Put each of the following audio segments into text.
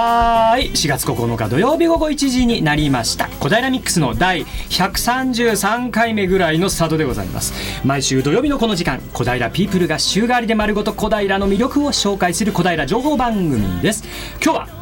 はい。4月9日土曜日午後1時になりました。小平ミックスの第133回目ぐらいのスタートでございます。毎週土曜日のこの時間小平ピープルが週替わりで丸ごと小平の魅力を紹介する小平情報番組です。今日は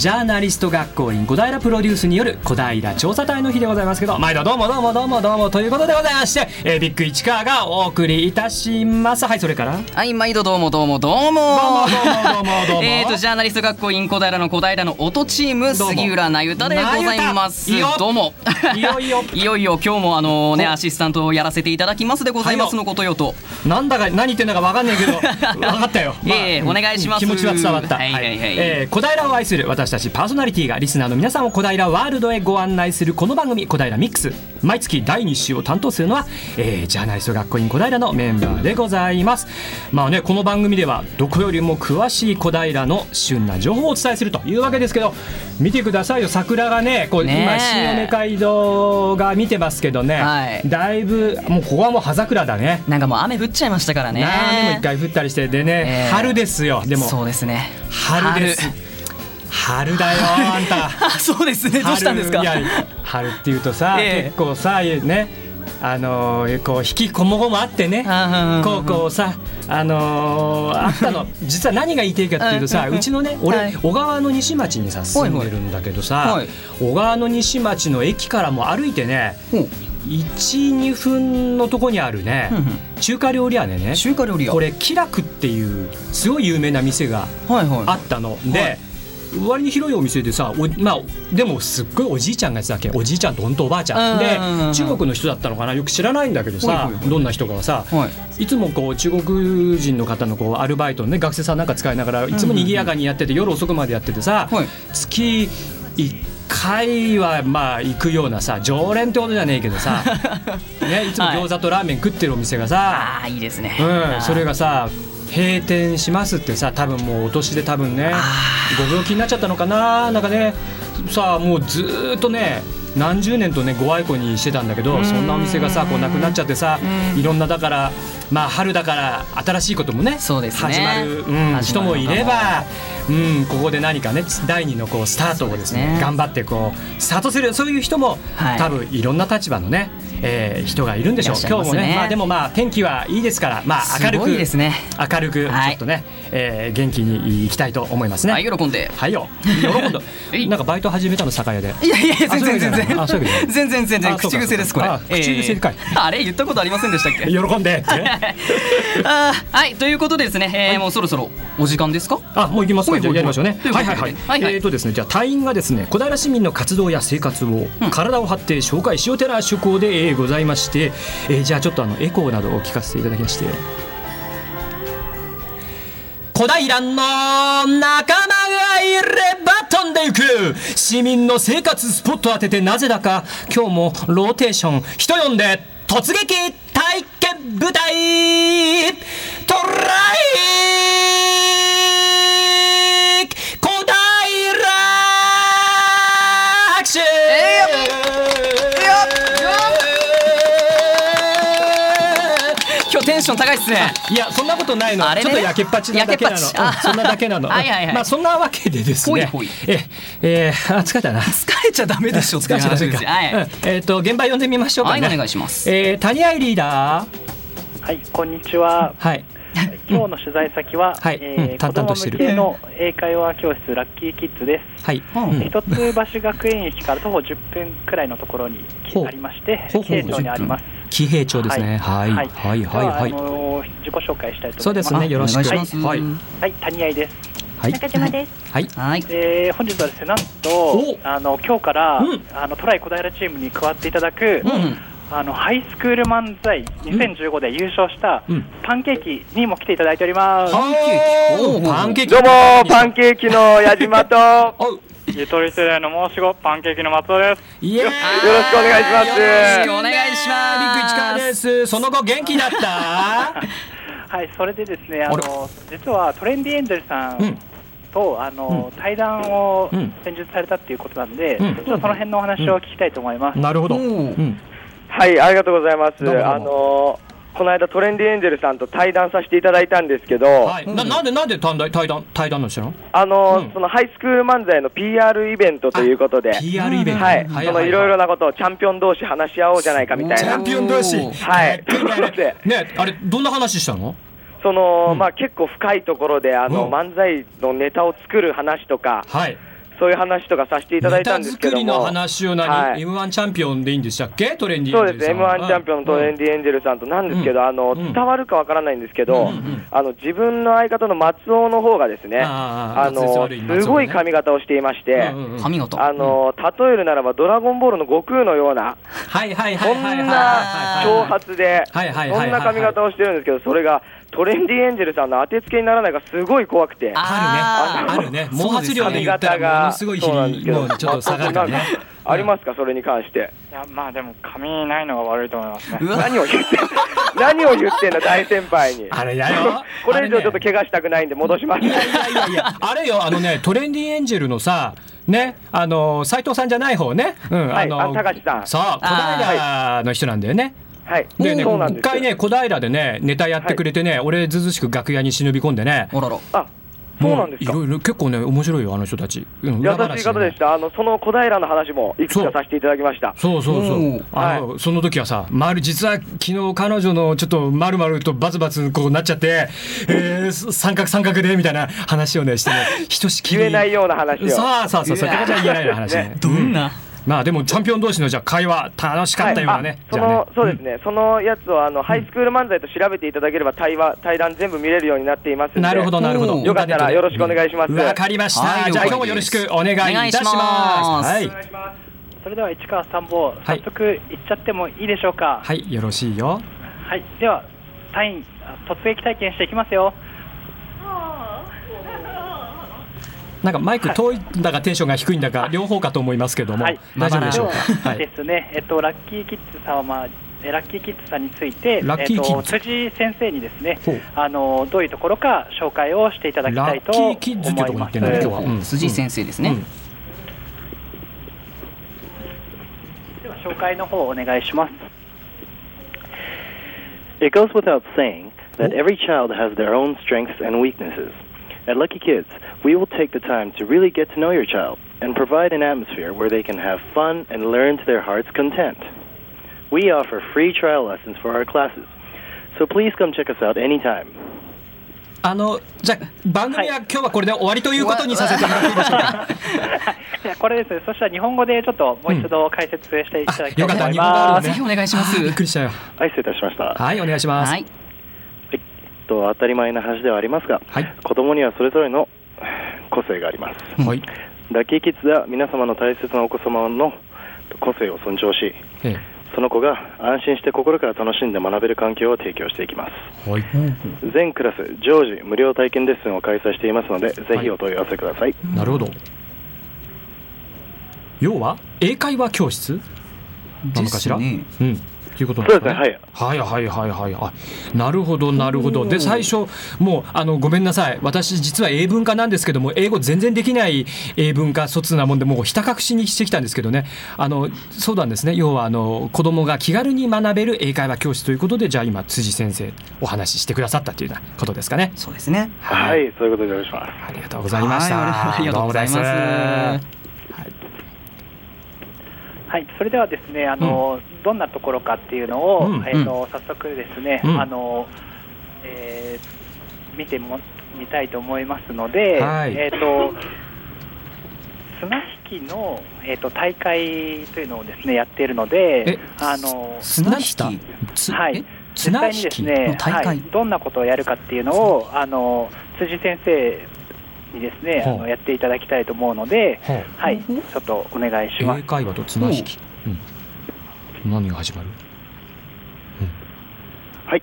ジャーナリスト学校員小平プロデュースによる小平調査隊の日でございますけど毎度どうもどうもどうもどうもということでございまして、えー、ビッグ市川がお送りいたします。はいそれから？はい毎度どうもどうもどうも。どうもどうもどうもどうも えーとジャーナリスト学校員小平の小平の音チームどうも。杉浦なゆたでございます。よどうも。いよいよ。いよいよ今日もあのねほアシスタントをやらせていただきますでございますのことよと。なんだか何言ってんだか分かんないけど。分かったよ、ええお願いします。気持ちは伝わった、はいはいはい。えー小平を愛する私たちパーソナリティがリスナーの皆さんを小平ワールドへご案内するこの番組小平ミックス。毎月第2週を担当するのは、えージャーナリスト学校員小平のメンバーでございます。まあねこの番組ではどこよりも詳しい小平の旬な情報をお伝えするというわけですけど見てくださいよ。桜がねこう今新米街道が見てますけどね、はい。だいぶもうここはもう葉桜だね。なんかもう雨降っちゃいましたからね。雨も一回降ったりしてでね、えー春ですよ。でもそうですね。春です春だよあんた。あ そうですね。どうしたんですか？春っていうとさ、ええ。結構さねあのーこう引きこもごもあってねこうこうさあのーあったの。実は何が言いたいかっていうとさうちのね俺、はい。小川の西町にさ住んでるんだけどさ、はい小川の西町の駅からも歩いてねほう。12分のとこにあるね、中華料理屋でね。中華料理屋。これキラクっていうすごい有名な店があったの。で、はい割に広いお店でさおまあでもすっごいおじいちゃんがやってたわけ。おじいちゃんと本当おばあちゃん。で中国の人だったのかな？よく知らないんだけどさ、はいはいはいどんな人かはさはい。いつもこう中国人の方のこうアルバイトのね学生さんなんか使いながらいつも賑やかにやってて夜遅くまでやっててさ、はい。月1回はまあ行くようなさ常連ってことじゃねえけどさ、ね、いつも餃子とラーメン食ってるお店がさ、ああいいですね。うん、それががさ閉店しますってさ多分もうお年で多分ねご病気になっちゃったのかななんかねさあもうずーっとね何十年とねご愛顧にしてたんだけどん。そんなお店がさこうなくなっちゃってさうん。いろんなだからまあ春だから新しいこともねそうですね。始まる、うん、人もいれば、うん、ここで何かね第二のこうスタートをですね頑張ってこうスタートするそういう人も、はい。多分いろんな立場のね、えー人がいるんでしょう。今日もねまあでもまあ天気はいいですからまあ明るくいですね。明るくちょはいっとね、えー元気にいきたいと思いますね。はい喜んで。はいよ。喜んだえいなんかバイト始めたの酒屋で。いやいや全然全然あそう全然全然。口癖ですこれ。あ口癖かい。えー。あれ言ったことありませんでしたっけ？喜んで。って。あーはいということでですね、えーもうそろそろお時間ですか？あ、もう行きますか。じゃあやりましょうね。はいはいはい。はいはいえっとですね、じゃあ隊員がですね、小平市民の活動や生活を体を張って紹介しようてな趣向でえーございまして、えーじゃあちょっとあのエコーなどを聞かせていただきまして。小平の仲間がいれば飛んでいく。市民の生活スポット当ててなぜだか今日もローテーション。人呼んで突撃体験テンション高いっすね。いやそんなことないの。あれね。ちょっとやけっぱちなだけなの。やけっぱち。あうんそんなだけなの。はいはいはい。まあそんなわけでですね。ええー、あ疲れたな。疲れちゃダメでしょっていう話ですえっ、と現場呼んでみましょうかね。はいお願いします。えー、谷合リーダーはい、こんにちは。はい今日の取材先は、はい。えうん。ー子供淡々としてる。向けの英会話教室ラッキーキッズです。はい、一橋学園駅から徒歩10分くらいのところにありまして、ほうほう京町にあります。紀平町ですね。はい。はい。はい。ではい。はい。あのー自己紹介したいとそうで思います。す。ね。よろしく。お願いします。はい。はい、谷合です。はい。中島です。はい。はい。えー本日はですね、なんとお、あの今日から、うん。あのトライ小平チームに加わっていただく、うんあのハイスクール漫才2015で優勝した、うん。パンケーキにも来ていただいております。パンケーキ。パンケーキ。どうもパンケーキの矢島と ゆとり世代の申し子パンケーキの松尾です。イエーイ。ろしくお願いします。よろしくお願いします。ビッグ市川ですその後元気だった。はい、それでですね、ああの実はトレンディエンジェルさうん。んと、あの対談をうん。先日されたっていうことなんで、うん。ちょっとその辺のお話を聞きたいと思います。なるほど、はいありがとうございます。どうもどうも。あのこの間トレンディエンジェルさんと対談させていただいたんですけど、はい、ななんでなんで対談対談対談のしたの？あの、うん。そのハイスクール漫才の PR イベントということで、PR イベント、はい、そのい。ろいろなことをチャンピオン同士話し合おうじゃないかみたいな。チャン。ピオン同士？はい。でねあれどんな話したの？その、うん。まあ結構深いところで、あの、うん。漫才のネタを作る話とか、はいそういう話とかさせていただいたんですけども。ネタ作りの話を何、はい。M1 チャンピオンでいいんでしたっけ？トレンディそうです、エンジェルさん。M1 チャンピオンのトレンディエンジェルさんとなんですけど、あの、うん伝わるかわからないんですけど、うんうんあの、自分の相方の松尾の方がですね、あの、すごい髪型をしていまして、髪型あの、例えるならばドラゴンボールの悟空のような、はいはいはいはいはいな長髪で、はいはいはいはい。そんな髪型をしてるんですけど、それがトレンディエンジェルさんの当てつけにならないかすごい怖くて。あるね。あるね。毛髪量で言ったらものすごい比そうなんです。けどもうちょっと下がるからねありますか、それに関して。いや、まあでも、髪ないのが悪いと思いますね。何を言ってん 何を言ってんの、大先輩に。あれだよ これ以上ちょっと怪我したくないんで戻します。いやいやいやいや、あれよ、あのね、トレンディエンジェルのさ、ね、あの斉藤さんじゃない方ね、うん、はいの、あ高橋さん。そう、小平の人なんだよね。はい。でね、一回ね、小平でね、ネタやってくれてね、俺、ずうずうしく楽屋に忍び込んでね、あららあ、そうなんですいろいろ結構ね、面白いよ、あの人たち。うん優しい方でし。た。あの、その小平の話もいくつかさせていただきました。そうそうそう。あの、その時はさ、まる、実は昨日彼女のちょっとまるまるとバツバツこうなっちゃって、えー、三角三角でみたいな話をね、してね、ひとしきり。言えないような話を。そうそうそう、そう、高ちゃん言えないような話ね。どんな？まあでもチャンピオン同士のじゃあ会話楽しかったようなね。はい、あそのそうですね、そのやつをあのハイスクール漫才と調べていただければ対話対談全部見れるようになっていますのでなるほどなるほど。よかったらよろしくお願いしますわかりました。はいじゃ今日もよろしくお願いいたしま。ますすはいお願いします。それでは市川参謀、はい早速行っちゃってもいいでしょうか？はいよろしいよ。はい、では、隊員、あ突撃体験していきますよ。なんかマイク遠いんだかテンションが低いんだか両方かと思いますけども。はい。大丈夫でしょう。か。でははい。ですね、えっと、ラッキーキッズ様、えラッキーキッズさんについて、ラッキーキッズ。えっと、辻先生にですねあのどういうところか紹介をしていただきたいとラッ思いキーキッズってとこ今日は。うん。辻先生ですね、うん。では紹介の方お願いします。It goes without saying that every child has their own strengths and weaknesses. At Lucky Kids, we will take the time to really get to know your child and provide an atmosphere where they can have fun and learn to their heart's content. We offer free trial lessons for our classes, so please come check us out anytime. あのじゃあ番組は今日はこれで終わりということにさせてもらっていいでしょうか。これですね、そしたら日本語でちょっともう一度解説していただきたいと思います。ぜひお願いしますびっくりしたよ。はい、失礼いたしました。はいお願いします。はいと当たり前な話ではありますが、はい子供にはそれぞれの個性があります。はい。ラッキーキッズでは皆様の大切なお子様の個性を尊重し、えその子が安心して心から楽しんで学べる環境を提供していきます。えはい。全クラス常時無料体験レッスンを開催していますので、ぜひお問い合わせください。なるほど。要は英会話教室？なのかしら。ねうん。ということなんですかね。そうはいはいはいはいあ、なるほどなるほど。で最初もうあのごめんなさい。私実は英文化なんですけども英語全然できない英文化卒なもんでもうひた隠しにしてきたんですけどね。あのそうなんですね。要はあの子供が気軽に学べる英会話教室ということでじゃあ今辻先生お話ししてくださったというようなことですかね。そうですねはい、そういうことでお願いします。ありがとうございました。はいありがとうございますはい、それではですね、あの、どんなところかっていうのを、うんえっ、と、早速ですね、うん。あの、えー見てもみたいと思いますので、はい。えっ、と。綱引きの、えっ、と、大会というのをですね、やっているのでえ、あの。綱引き？つはい。え？実際にですねはい、どんなことをやるかっていうのを、あの辻先生にですね、あのやっていただきたいと思うので、ははい、ちょっとお願いします。英。会話と綱引き、うん、何が始まる？はい、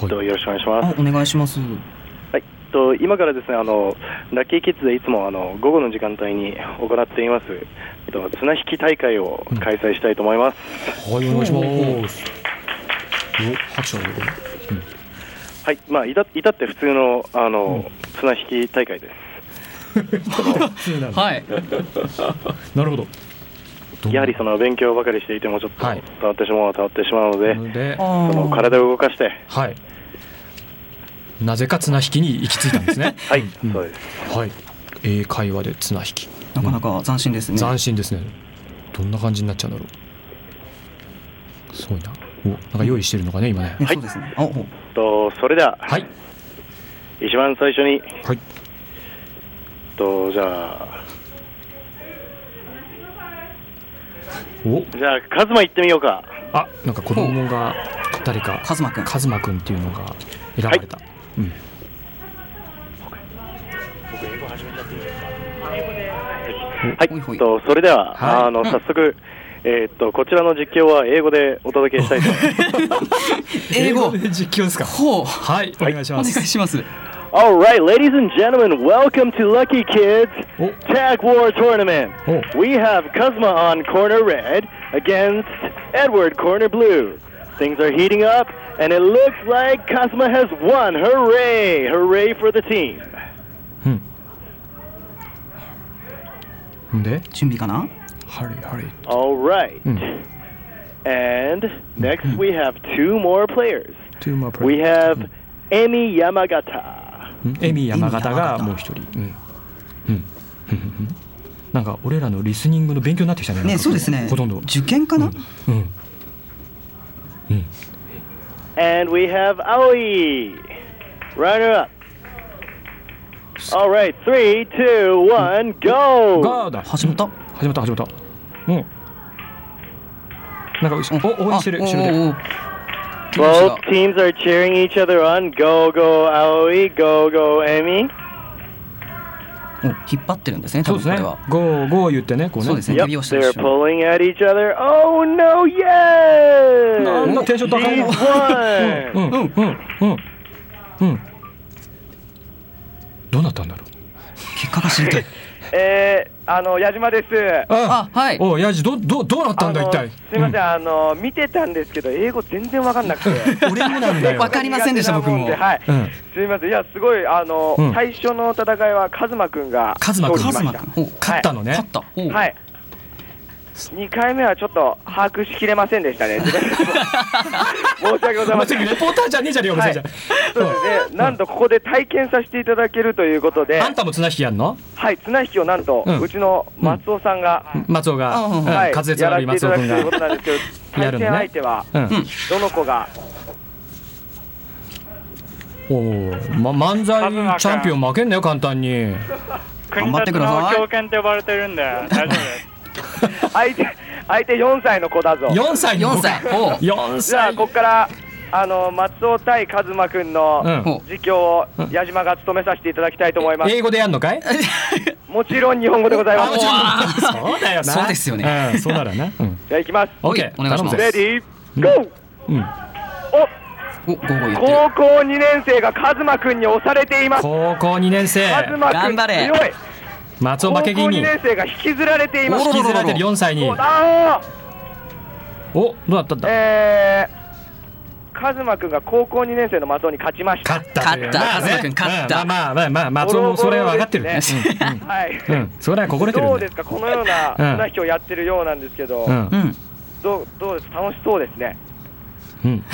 はい。とよろしくお願いします。あお願いします。はい、と今からですね、あのラッキーキッズでいつもあの午後の時間帯に行っています、えっと綱引き大会を開催したいと思います。はいお願いします。お拍手を。はい、まあいた至って普通のあの、綱引き大会です。はいはい。なるほど。やはりその勉強ばかりしていてもちょっとはい。溜まってしまうのは溜まってしまうので、のであその体を動かして、はい。なぜか綱引きに行き着いたんですね。はい、うん。そうです。はい。英会話で綱引き。なかなか斬新ですね。斬新ですね。どんな感じになっちゃうんだろう。すごいな。おなんか用意してるのかね今ね。ねそうですね。とそれでは、はい。一番最初に、はいとじゃあ、おじゃあ、カズマ行ってみようか。あなんか子供が誰かカズマくん。カズマくんっていうのが選ばれた、うん僕、英語始めちゃっていいですかほいほはいい、とそれでは、はいあの早速、えーっとこちらの実況は英語でお届けしたいと思います。英語。で実況ですか？ほう。はいお願いしお願いますします。All right, ladies and gentlemen, welcome to Lucky Kids oh. Tag War Tournament. Oh. We have Kuzma on corner red against Edward corner blue. Things are heating up, and it looks like Kuzma has won. Hooray! Hooray for the team. Hmm. 근데? Hurry, hurry. All right. Hmm. And next hmm. we have two more players. Two more players. We have mm. Amy Yamagata. うん？エミ山形がもう一人。うん。うん。うん。うんなんか俺らのリスニングの勉強になってきたね。ね、かそうですね。ほとんど。受験かな？うん。うん。And we have Aoi. Runner up. All right, three, two, one, go. ガーだ。始まった？始まった始まった。うん。なんかお応援してるあ後ろで Both teams are cheering each other on. Go, go, Aoi. Go, go, Emi. 引っ張ってるんですね、多分こは。ね、ゴーゴ言ってね、こうね、指、ね、をしてる。Yep, な ん、うん、うん、うん、うん。どうなったんだろう結果が知りたい。えー、あの矢島です。ああ、はい。おいやじどどどうなったんだ一体？すみません、あの見てたんですけど英語全然わかんなくて。俺もなんだよ。わかりませんでした僕も。はい。うん。すみません、いやすごいあの、うん。最初の戦いはカズマくんがカズマくん。勝ったのね。勝った。はい。2回目はちょっと把握しきれませんでしたね。申し訳ございません。レポーターじゃねえじゃねえよ別にじゃそうですね。なんとここで体験させていただけるということで、あんたも綱引きやんの？はい、綱引きをなんと、ううんちの松尾さんが、松尾があうんうんはい、滑舌の悪いやらせてい松尾君がただくということなんですけど、や対戦るのね相手はうんうん。どの子が、おおま漫才チャンピオン負けんなよ簡単に頑張ってください。強肩って呼ばれてるんで大丈夫です。相手、相手4歳の子だぞ。4歳の子か4歳。ほう。4じゃあ、歳ここから、あの松尾対和馬くんの。実況を矢島が務めさせていただきたいと思います。英語でやんのかい？もちろん日本語でございます。そうだよなそうですよねうんそうならなうんあ、行きます。はい OK お願いしますレディー、ゴーうんおお、午後言ってる。高校2年生が和馬くんに押されています。高校2年生和馬くん頑張れ強い。松尾高校2負け気味年生が引きずられています。引きずられてる4歳に。あおどうなった？んーだえー、和馬くんが高校2年生の松尾に勝ちました。勝った勝ったまあね。和馬君勝った。うんまあまあまあまあ松尾もそれは分かってる。ね。はい。うんうん。それは心得てるどうですか、このようなうん。綱引きをやってるようなんですけど、うん。うん。どうどうです？楽しそうですね。うん。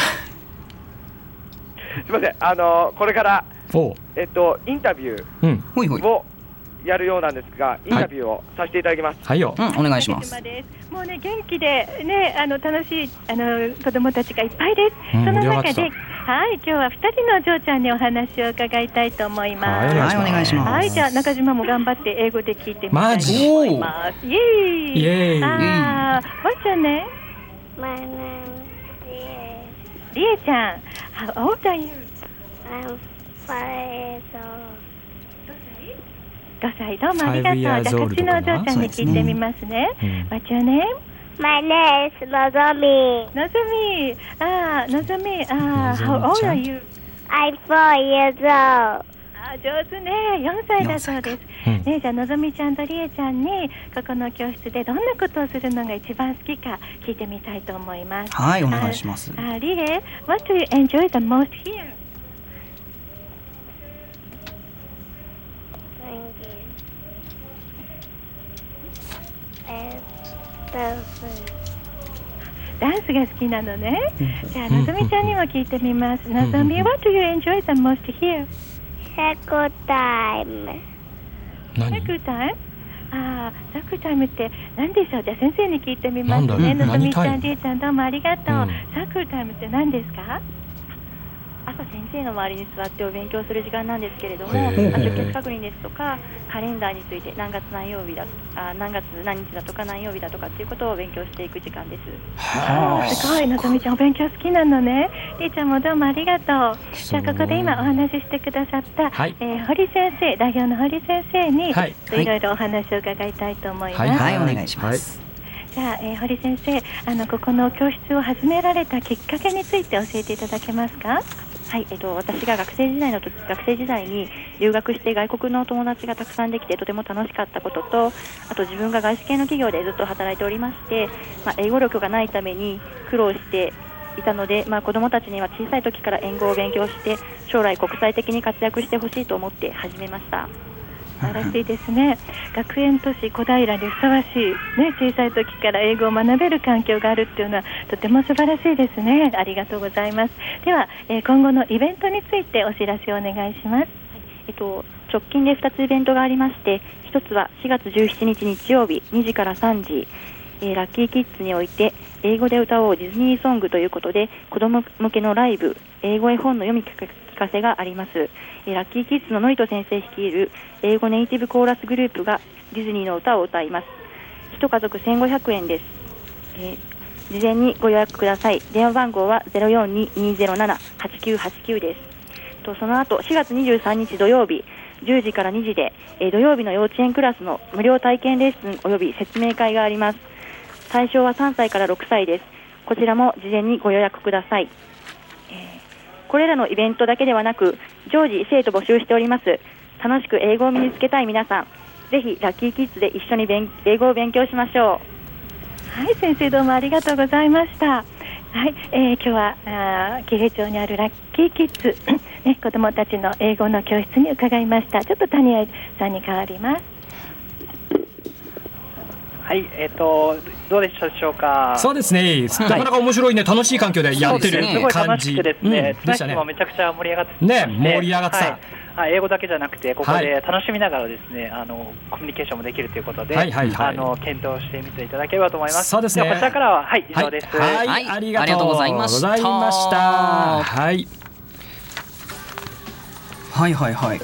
すみません、あのこれから、えっと、インタビュうん。ほいほい。やるようなんですが、インタビューをさせていただきます。はいようん、お願いします。です。もうね元気でねあの楽しいあの子供たちがいっぱいです。うんその中ではい今日は二人のお嬢ちゃんにお話を伺いたいと思います。はい、お願いします。はいじゃあ中島も頑張って英語で聞いてみたいと思います。イエーイ。イエーイあー、What's your name? My name is りえちゃん。How old are you? I'm five years old. 5歳どうもありがとう。じゃあっちのお嬢ちゃんに聞いてみますね。うん What's your name? My name is Nozomi. のぞみ。あーのぞみ。あーのぞみ How old are you? I'm four years old. あ上手ね4歳だそうです、うんねじゃあのぞみちゃんとりえちゃんにここの教室でどんなことをするのが一番好きか聞いてみたいと思いますはい、お願いします。あありえ What do you enjoy the most here? Thank you. And the スが好きなのね。じゃあ、のぞみちゃんにも聞いてみます。のぞみ、What do you enjoy the most here? サクタイム。サクタイムああ、サクタイムって何でしょう？じゃあ先生に聞いてみますね。のぞみちゃん、りえちゃんどうもありがとう。うんサクタイムって何ですか？朝先生の周りに座ってお勉強する時間なんですけれども、あ出欠確認ですとかカレンダーについて何月何曜日だあ何月何日だとか何曜日だとかっていうことを勉強していく時間です。すごい、のぞみちゃんお勉強好きなのね。りえちゃんもどうもありがとう。じゃあここで今お話ししてくださった、はいえー堀先生、代表の堀先生に、はいいろいろお話を伺いたいと思います。はいお願いしますじゃあ、えー堀先生、あのここの教室を始められたきっかけについて教えていただけますか？はい、えっと、私が学生時代の時学生時代に留学して外国の友達がたくさんできてとても楽しかったこととあと自分が外資系の企業でずっと働いておりまして、まあ、英語力がないために苦労していたので、まあ、子どもたちには小さい時から英語を勉強して将来国際的に活躍してほしいと思って始めました。素晴らしいですね。学園都市小平にふさわしい、ね、小さい時から英語を学べる環境があるっていうのはとても素晴らしいですね。ありがとうございます。では、えー今後のイベントについてお知らせをお願いします。えっと、直近で2つイベントがありまして1つは4月17日日曜日2時から3時、えーラッキーキッズにおいて英語で歌おうディズニーソングということで子ども向けのライブ英語絵本の読み聞か聞かせがあります、えーラッキーキッズのノイト先生率いる英語ネイティブコーラスグループがディズニーの歌を歌います。一家族1500円です、えー事前にご予約ください。電話番号は042-207-8989です。とその後4月23日土曜日10時から2時で、えー土曜日の幼稚園クラスの無料体験レッスンおよび説明会があります。対象は3歳から6歳です。こちらも事前にご予約ください、これらのイベントだけではなく常時生徒募集しております楽しく英語を身につけたい皆さんぜひラッキーキッズで一緒に勉英語を勉強しましょうはい、先生どうもありがとうございました。はい、えー今日はあー紀平町にあるラッキーキッズ、ね、子どもたちの英語の教室に伺いました。ちょっと谷合さんに変わります。はい、えっ、と、どうでしたでしょうか？そうですね。なかなか面白いね、楽しい環境でやってるそうですね。すごいですね、うんでしたね。綱引きも。めちゃくちゃ盛り上がってね盛り上がってた。はい。はい、英語だけじゃなくて、ここはい。で楽しみながらですね、あのコミュニケーションもできるということで、はいはいはい。あの検討してみていただければと思います。そうですね。はこちらからははい以上です。はい、はい。ありがとうありがとうございました。ございました。はい。はいはいはい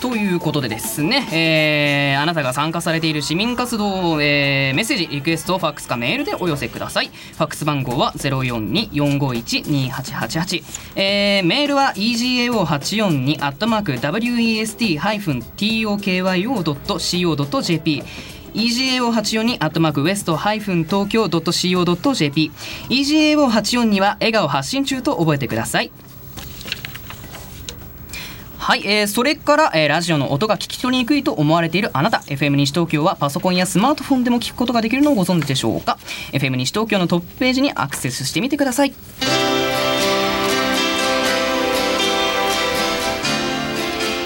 ということでですね、えーあなたが参加されている市民活動、えーメッセージリクエストをファックスかメールでお寄せください。ファックス番号は0424512888、えーメールは egao842 アットマーク west-tokyo.co.jp EGAO842 アットマークウエストハイフン東京 .co.jp EGAO84 には笑顔発信中と覚えてください。はい、えーそれから、えーラジオの音が聞き取りにくいと思われているあなた。FM 西東京はパソコンやスマートフォンでも聞くことができるのをご存知でしょうか？FM 西東京のトップページにアクセスしてみてください。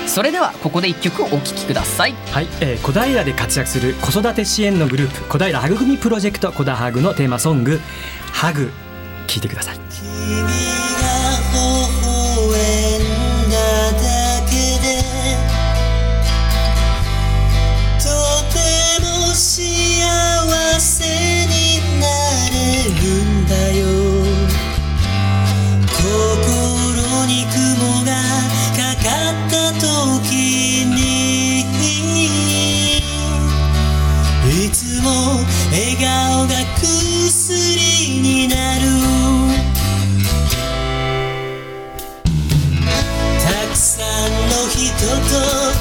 それではここで一曲お聴きください。はい、えー小平で活躍する子育て支援のグループ小平はぐくみプロジェクト小田ハグのテーマソングハグ聞いてください。微笑心に雲がかかった時にいつも笑顔が薬になる。たくさんの人と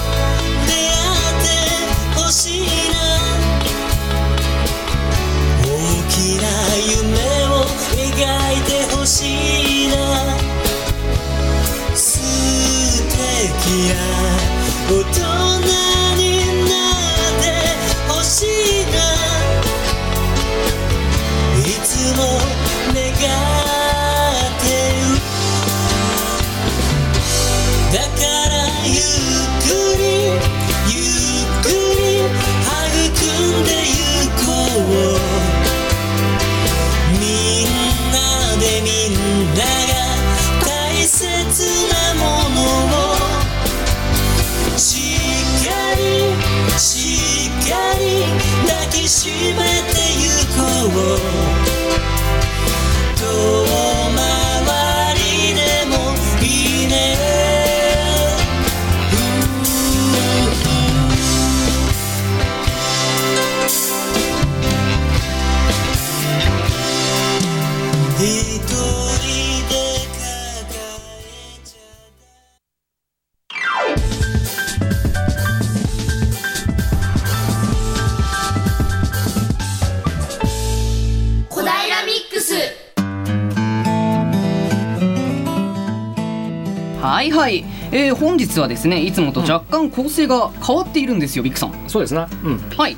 えー、本日はですねいつもと若干構成が変わっているんですよビックさん。そうですな。うん。はい、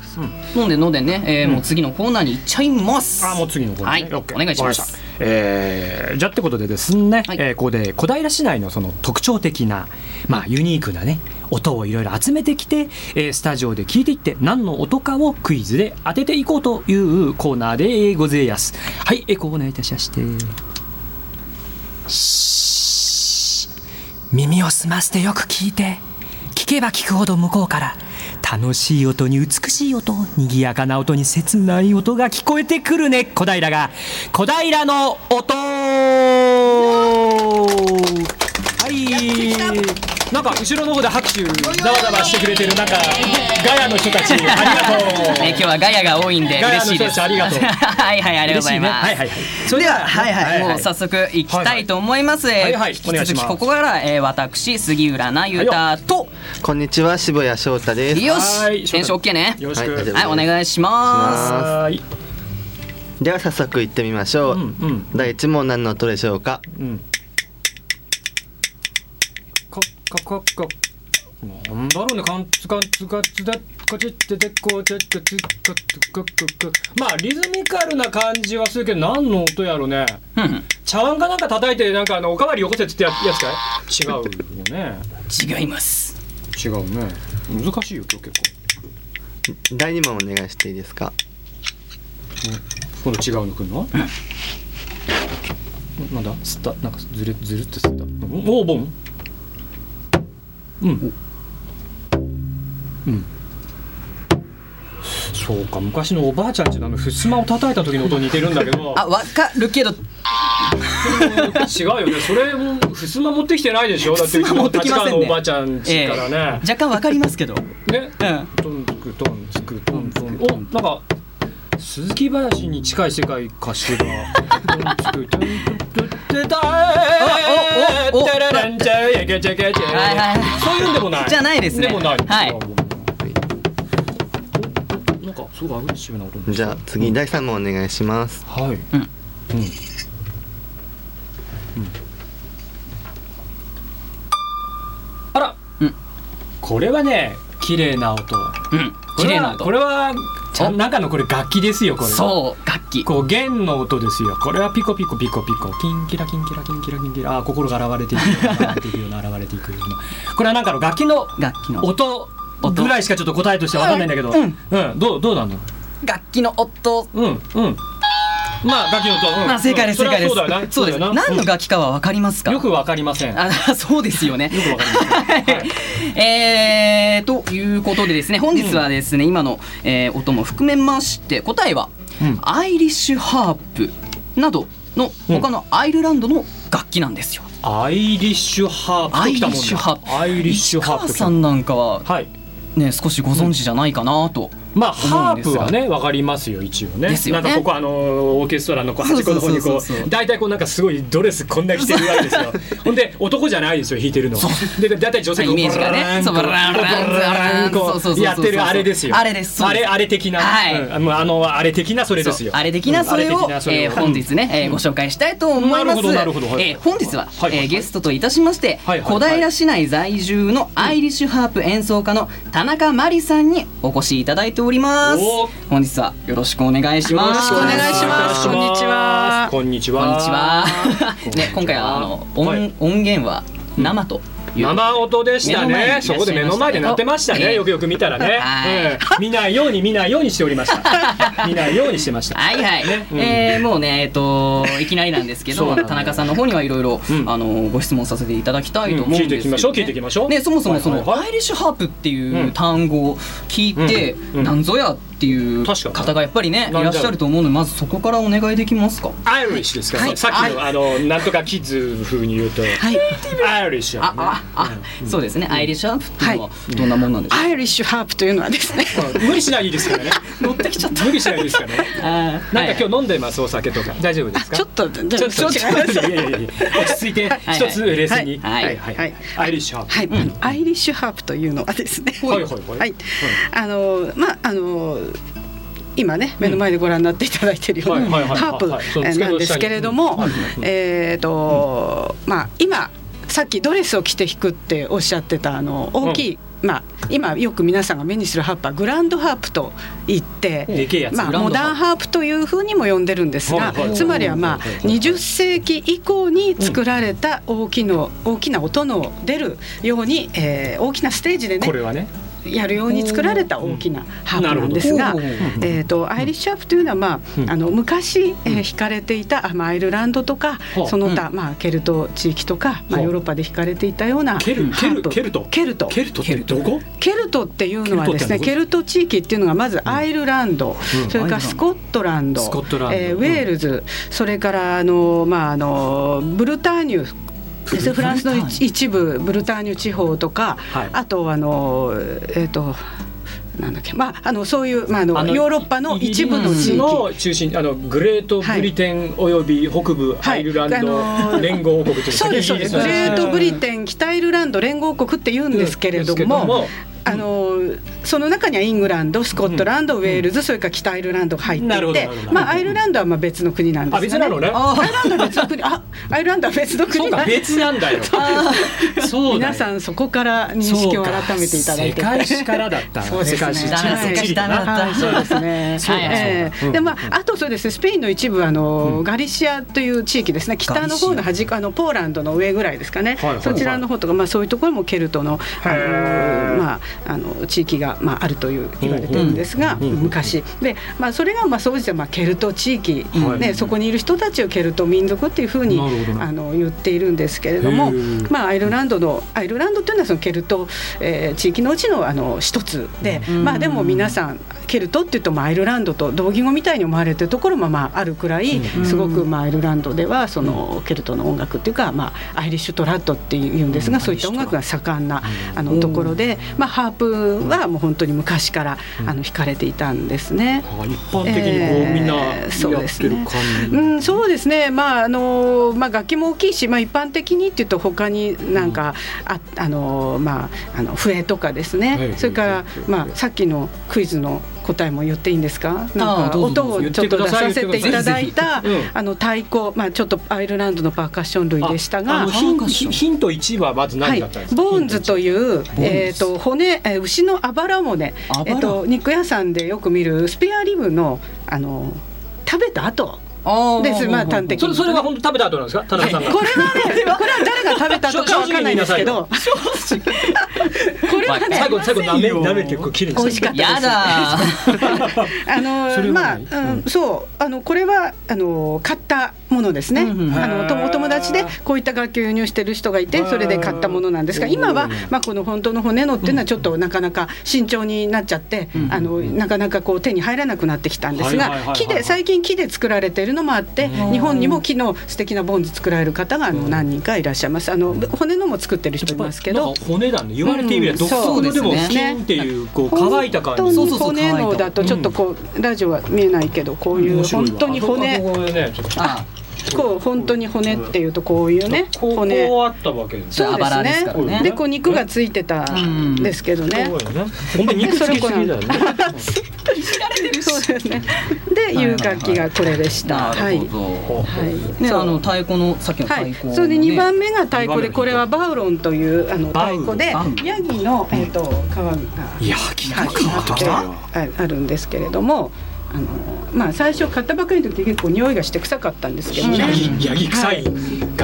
飲ん。で飲んでね、えーもう次のコーナーに行っちゃいます。あもう次のコーナーね。はい。オッケー。お願いしますえーじゃあってことでですね、はい。えーここで小平市内のその特徴的な、まあ、ユニークなね音をいろいろ集めてきて、えースタジオで聞いていって何の音かをクイズで当てていこうというコーナーでございます。はい。エコーお願いいたしまして耳を澄ませてよく聞いて聞けば聞くほど向こうから楽しい音に美しい音にぎやかな音に切ない音が聞こえてくるね小平が。小平の音。はい。なんか後ろの方で拍手ざわざわしてくれてるなんかガヤの人たちありがとう。ね、今日はガヤが多いんで嬉しいです。ちありがとう。はいはいありがとうございます。はいはいはい。それではでははいはい、はい。もう早速いきたいと思います。えーはいはい。引き続きここから、えー、私杉浦那由太とこんにちは渋谷翔太です。よし。はい。テンション OK ね。よろし。くはいはいお願いします。はーいでは早速行ってみましょう、第一問何の音でしょうか？うんかかかなんだろうねかんつかんつかつだこちってでこちってつかつかくくまあリズミカルな感じはするけど何の音やろねうんうん茶碗かなんか叩いてなんかあのおかわりよこせってややつかい違うよね違います。違うね難しいよ今日結構第二問お願いしていいですか構今度違うのくんのなんだ吸ったなんかずるずるって吸ったおおボンうん。うん。そうか昔のおばあちゃんちのあのふすまを叩いた時の音に似てるんだけど。あわかるけど。違うよね。それもふすま持ってきてないでしょ？だって持ってき立ませんね。おばあちゃんちからね、若干わかりますけど。ね。うん。トンツクトンツクトントンおなんか鈴木林に近い世界かしらそういうんでもないじゃないですねでもないはいなんかすごいアグレッシブな音じゃあ次第三問お願いしますはいうんうんあら、うんこれはね綺麗な音うん。綺麗な音。これは中のこれ楽器ですよこれは。そう楽器。こう弦の音ですよ。これはピコピコピコピコ。キンキラキンキラキンキラキンキラ。あー心が現れていく。ような現れていくような現れていくような。これはなんかの楽器の楽器の。音音。ぐらいしかちょっと答えとしては分かんないんだけど。うんうん。どうどうなの？楽器の音。うんうんまあ楽器の音うんまあ正解ですうん正解です。そうです。何の楽器かはわかりますか？うんよく分かりませんよあそうですよね。く分かりませんはいえー、ということでですね本日はですね、今の、えー音も含めまして答えは、うんアイリッシュハープなどのうん他のアイルランドの楽器なんですよ。アイリッシュハープアイリッシュハープ。アイリッシュハープさんなんかははいね少しご存知じゃないかなと。まあハープはね分かりますよ一応ね。ですよね。なんかここあのオーケストラのこう端っこの方にこそう大体こうなんかすごいドレスこんな着てるわけですよ。ほんで男じゃないですよ弾いてるのは。で大体女性がイメージがね。そうブブランブランブランこそうそうそうそうう。やってるあれですよ。あれですあれあれ的な。はい。うん。あのあれ的なそれですよ。そうあれ的なそれをうんえー本日ね、えーご紹介したいと思います。なるほどなるえー本日は、はい。えーゲストといたしまして、はいはい小平市内在住のアイリッシュハープ演奏家の田中真理さんにお越しいただいておりますお。本日はよろしくお願いします。よろしくお願いしますこんにちは。こんにちはこんにちは。ね今回はあの音、はい音源は生という生音でしたね。そこで目の前で鳴ってましたええねよくよく見たらね、見ないように見ないようにしておりました。見ないようにしてました。はいはい、ね。うん。えーもうねえっ、といきなりなんですけど田中さんの方にはいろいろうん。あのご質問させていただきたいと思うんですけど、うん聞いていきましょう聞いていきましょう。ねそもそもその、アイリッシュハープっていううん。単語を聞いて、なんぞやっていう確かに。方がやっぱりねいらっしゃると思うのでまずそこからお願いできますか？アイリッシュですか？らね、はい。さっきのあのなんとかキッズ風に言うと、はい、アイリッシュ、ね、あああ、そうですね。アイリッシュハープっていうのはどんなもんなんでしょう、アイリッシュハープというのはですね。うん。無理しないですからね。乗ってきちゃった。無理しないですからね。なんかはい今日飲んでます？お酒とか。大丈夫ですか？ちょっとちょっと。ちょっと違いやいやいや落ち着いて。はい。一つ冷静に。はい。はい。はい。はい。アイリッシュハープ。はい、アイリッシュハープというのはですね。はいはい。はい。はい。あのまああの今ね目の前でご覧になっていただいているようなハープなんですけれどもえっとまあ今さっきドレスを着て弾くっておっしゃってたあの大きい、まあ、今よく皆さんが目にするハープはグランドハープと言ってまあ、モダンハープというふうにも呼んでるんですがつまりはまあ20世紀以降に作られた大きの大きな音の出るように、えー大きなステージでねこれはねやるように作られた大きなハープなんですが、えー、とアイリッシュハープというのは、まあうん。あの昔、えー弾かれていたあまあアイルランドとかその他、まあ、ケルト地域とか、まあ、ヨーロッパで弾かれていたようなケルハープケルケルト？ケルト。ケルトケルト。っていうのはですねケケルト地域っていうのがまずアイルランド、うん。それからスコットランド。スえーウェールズ、それからあの、まあ、あのブルターニュフランスの一一部ブルターニュ地方とか、はい。あとあのえっ、となんだっけまああのそういうまああのヨーロッパの一部の地域。の中心あのグレートブリテンおよび北部アイルランドあのー連合王国というそうですそうです。グレートブリテン北アイルランド連合国って言うんですけれども、あのその中にはイングランドスコットランド、ウェールズそれから北アイルランドが入っていてまあアイルランドはまあ別の国なんですよね。あ別なのね。あアイルランドは別の国。あアイルランドは別のそ国な別なんだよ。そう皆さんそこから認識を改めていただいて。世界史からだったそうですね。そうですね。でまああとそうですねスペインの一部あの、ガリシアという地域ですね。北の方の端あのポーランドの上ぐらいですかね、そちらの方とかまあそういうところもケルトのあのまああの地域がまああるという言われてるんですが、昔でまあそれがまあそうですねまあケルト地域、ねそこにいる人たちをケルト民族っていうふうにあの言っているんですけれどもまあアイルランドのアイルランドというのはそのケルト、えー地域のうちのあの一つで、まあでも皆さんケルトっていうとまあアイルランドと同義語みたいに思われてるところもまああるくらいすごくまあアイルランドではそのケルトの音楽っていうかまあアイリッシュトラッドっていうんですがそういった音楽が盛んなあのところでまあープはもう本当に昔からあの弾かれていたんですね。あ一般的にこうみんなやえーそうですね。ってる感じ。うん、そうですね、まああのまあ、楽器も大きいし、まあ、一般的にっていうと他になんか、ああのまあ、あの笛とかですね、はい。それから、まあ、さっきのクイズの答えも言っていいんですか？なんか音をちょっと出させていただいたあの太鼓、まあ、ちょっとアイルランドのパーカッション類でしたあがの。ヒント1はまずはい。何だったんです、か、ボーンズという、えー、と骨、えー牛のあばら骨。えー、と肉屋さんでよく見るスペアリブのあの食べた後。です。まあ端的に。それそれは本当食べた後なんですか？田中さんが。これはね、これは誰が食べたとかわかんないんですけど、これはね、最後最後舐め舐めてこう切るんです美味しかったです。やだ あのまあ、うん、そう。あのこれはあの買ったものですね。うんうんあのとお友達でこういった楽器を輸入してる人がいてそれで買ったものなんですが、今はまあこの本当の骨のっていうのはちょっとなかなか慎重になっちゃって、あのなかなかこう手に入らなくなってきたんですが、木で最近木で作られているのもあって、日本にも木の素敵なボンズ作られる方があの何人かいらっしゃいます。あの骨のも作ってる人いますけど。骨だね言われてみればうん独特のでもそうですね。スキンっていうこう乾いた感じ骨のだとちょっとこう、ラジオは見えないけどこういう本当にあ骨こう本当に骨っていうとこういうねこう骨。こうあったわけですそうですね。ね。でこう肉がついてたんですけどね。そうよね。本当に肉つきすぎだよね。そうですね。でいう楽器がこれでした。なはい。るほど、はい。ねそうあの太鼓のさっきのはい、太鼓、ね。それで2番目が太鼓でこれはバウロンというあの太鼓でヤギの、えー、と皮がいや気がはい。変わってきたあああるんですけれどもあのまあ最初買ったばかりの時結構匂いがして臭かったんですけどね。ヤギヤギ臭い。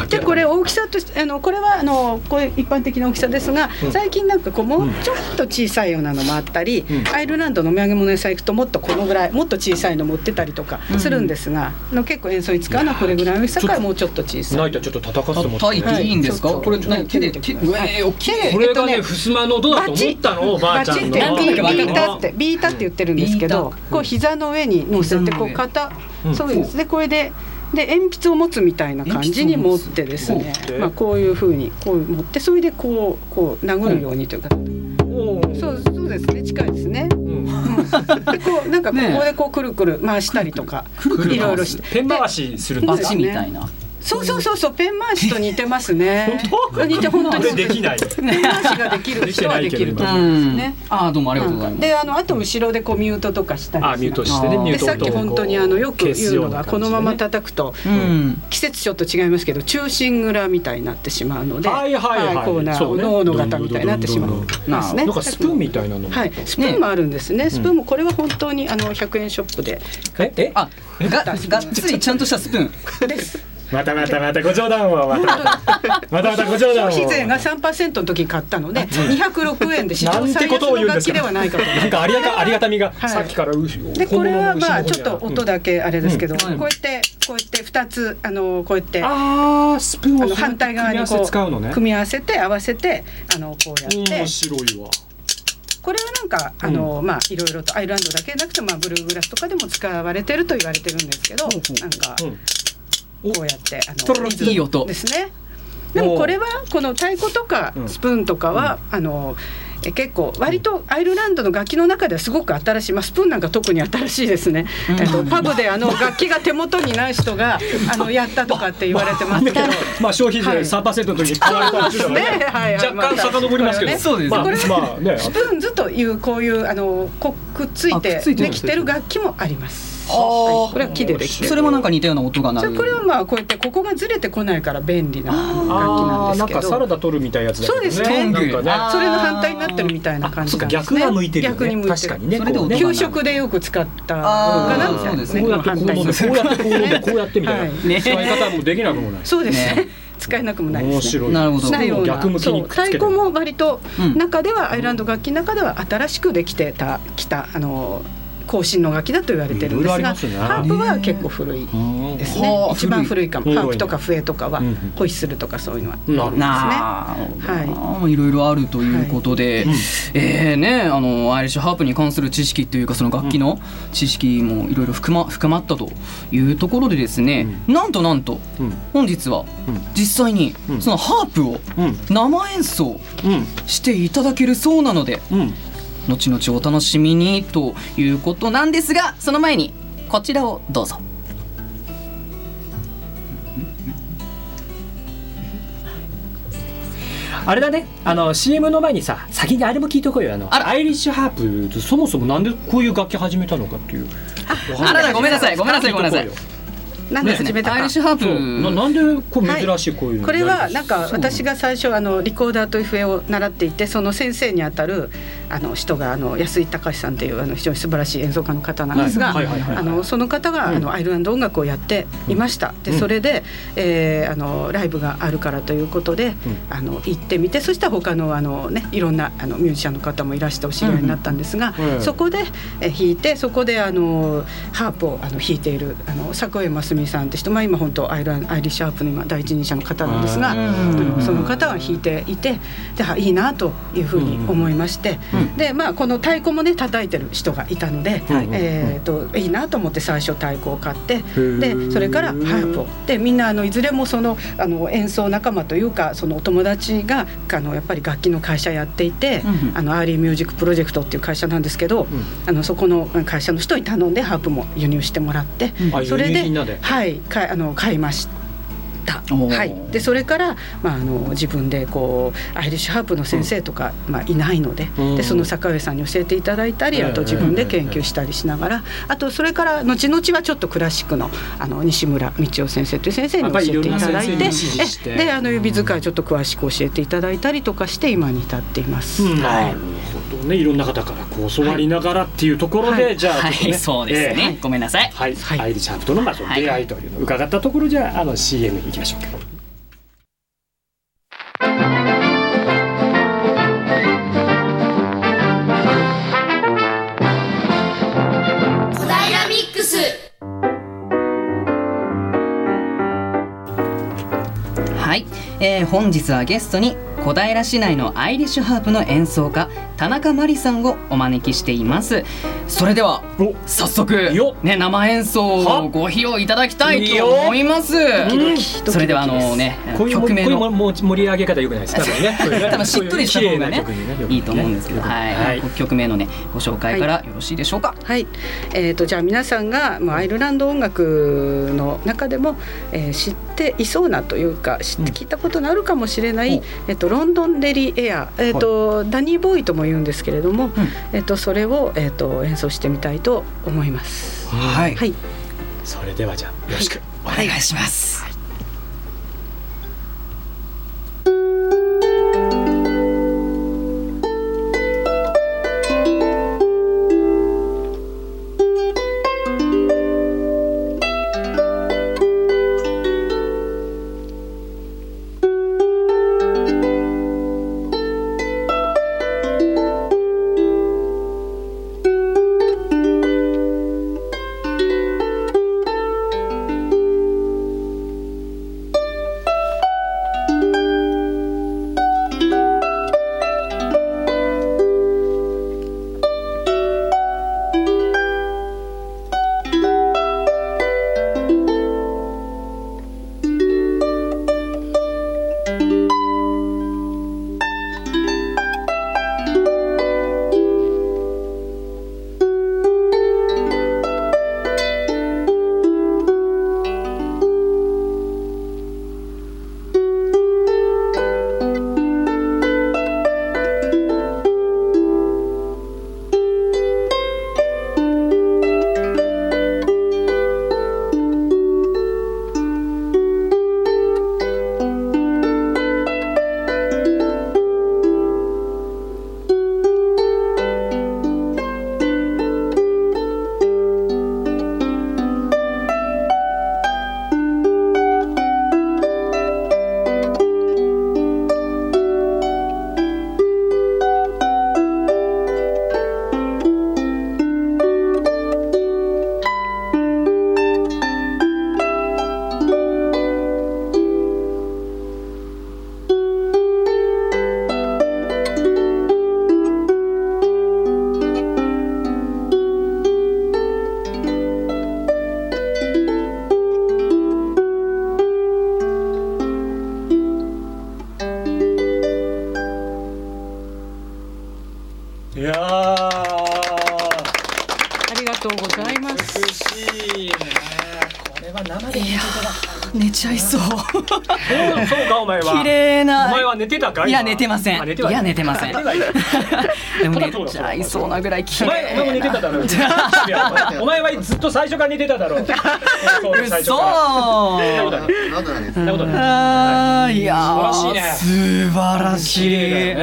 でこれ大きさとしてあのこれはあのこれ一般的な大きさですが、うん。最近なんかこうもうちょっと小さいようなのもあったり、うん。アイルランドのお土産物屋さん行くともっとこのぐらいもっと小さいの持ってたりとかするんですが、あの結構演奏に使うのはこれぐらいの大きさからもうちょっと小さい。ナイターちょっと叩かせてもらって叩いていいんですか、はいこれ何手で手うえー大きい。手これがね襖の音だと思ったのおばあちゃんの。バチってビータって。ビータって言ってるんですけどこう膝の上に乗せてこう肩うん。そうです。でこれでで鉛筆を持つみたいな感じに持って。ですね。まあこういうふうにこう持ってそれでこうこう殴るようにというか。おー。そうそうですね。近いですね。うん。でこうなんかここでこうくるくる回したりとか。いろいろして。ペン回しするんですバチみたいなそうそうそうそうペン回しと似てますね。似て本当に。俺できない。ペン回しができる人はできると思うんですね。ああどうもありがとうございます。であのあと後ろでこうミュートとかしたりあミュートしてねミュートでさっき本当にあのよく言うのがこのまま叩くと、うん季節ちょっと違いますけど中心蔵みたいになってしまうので、はいはいはい。こうな脳の型みたいになってしまうますね。なんかスプーンみたいなのも。はい、スプーンもあるんですね。スプーンもこれは本当にあの100円ショップでええ？あががっつりちゃんとしたスプーン。です。またまたまたご冗談をまた。ま たまたまたご冗談を。消費税が3%の時買ったので、206円で史上最安の楽器ではないかと。なんか。ありがたありがたみが。はい。さっきからうでこれはまあちょっと音だだけあれですけど、うん。こうやってこうやって2つあのこうやってああスプーンをあの反対側にこう組み合わせて合わせてあのこうやって。面白いわ。これはなんかあの、まあいろいろとアイルランドだけでなくてまあブルーグラスとかでも使われてると言われてるんですけど、なんかこうやってあのいい音。ですね。でもこれはこの太鼓とかうん。スプーンとかは、あのえ結構割とアイルランドの楽器の中ではすごく新しい、まあ、スプーンなんか特に新しいですね、えっと、パブであの楽器が手元にない人が あのやったとかって言われてますけど。まあ消費税はい。3%の時に買われたんですよねね。はい。はい。若干遡りますけど。まあそうでこれまあね。スプーンズというこういうあのこくっついてっついてるできてる楽器もあります。これは木でできてる。それもなんか似たような音が鳴る。じゃあこれはまあこうやってここがずれてこないから便利な楽器なんですけど。かサラダ取るみたいなやつだけどね。そうですね。ね。それの反対になってるみたいな感じなんですね。逆が向いてるよね。逆に向いてる。確かにね。それで給食でよく使ったのかなみたいなですね。こうやってこう飲んでこうやってこうやってみたいな。はいね使い方もできなくもないそうですね。ね。使えなくもないですね。面白い。なるほど。ないような逆向きにくっつけて。そう。太鼓も割とうん。中ではアイルランド楽器の中では新しくできてたきたあの更新の楽器だと言われてるんですがね。ハープは結構古いうんですはあね一番古い。かも。ハープとか笛とかはうんうんホイッスルとかそうい。うのはなるほど。なあ、はいいろいろあるということで、うん。えーねあのアイリッシュハープに関する知識というかその楽器の知識もいろいろ深ま深まったというところでですね、なんとなんとうん。本日はうん。実際にうん。そのハープをうん。生演奏うん。していただけるそうなのでうん後々お楽しみにということなんですがその前にこちらをどうぞ。あれだねあの CM の前にさ先にあれも聞いとこうよあのアイリッシュハープそもそもなんでこういう楽器始めたのかっていうあららごめんなさいごめんなさいごめんなさい。なんで始めたかアイリッシュハープななんでこう珍しいこういうのこれはやなんか私が最初あのリコーダーと笛を習っていてその先生にあたるあの人があの安井隆さんというあの非常に素晴らしい演奏家の方なんですがはい。はい。はい。はい。あのその方があのアイルランド音楽をやっていました。でそれで、えーあのライブがあるからということで、あの行ってみてそしたら他のあのねいろんなあのミュージシャンの方もいらしてお知り合いになったんですが、うん。うんそこで、えー弾いてそこであのハープをあの弾いているあの迫江真澄さんって人まあ今本当アイルランアイリッシュハープの今第一人者の方なんですが、その方が弾いていてであいいなというふうに思いまして、でまあこの太鼓もね叩いてる人がいたので、はいえー、といいなと思って最初太鼓を買ってー。でそれからハープを。でみんなあのいずれもそのあの演奏仲間というかそのお友達があのやっぱり楽器の会社やっていて、うんあのアーリーミュージックプロジェクトっていう会社なんですけど、あのそこの会社の人に頼んでハープも輸入してもらって、あそれではいかあの買いました。はい、でそれから、まあ、あの自分でこうアイリッシュハープの先生とか、まあ、いないので,、うん。でその坂上さんに教えていただいたりあと自分で研究したりしながらあとそれから後々はちょっとクラシックのあの西村道夫先生という先生に教えていただいてであの指使いちょっと詳しく教えていただいたりとかして今に至っています。なるほどねいろんな方からこう教わりながらっていうところで、はい。じゃあねい。そうですね、ええ。ごめんなさい。はい、はい。アイリッシュハープとのまあその出会いというのを伺ったところじゃああの CM いきましょう。か。えー本日はゲストに小平市内のアイリッシュハープの演奏家田中真理さんをお招きしています。それではお。早速よ。ね生演奏は。をご披露いただきたいと思います。それではあのねこういう曲名の。こういうも盛り上げ方よくないですか？多分しっとりした方がねいいと思うんですけど、はい、はい。曲名のねご紹介からよろしいでしょうか？はい、えー、とじゃあ皆さんがまあアイルランド音楽の中でも、えー知ってていそうなというか知って聞いたことのあるかもしれない、えっと、ロンドンデリエア、えっとダニーボーイとも言うんですけれども、えっと、それを、えっと、演奏してみたいと思います。はい、はい、それではじゃあよろしくお願いします。い寝てたかいや寝てません。いや寝てません。でも寝ちゃいそうなぐらい綺お前お前も麗寝てただろいや お前はずっと最初から寝てただろ そうそんなことない。そんなことない。あーい。やー素晴らしいね。素晴らしい。ね。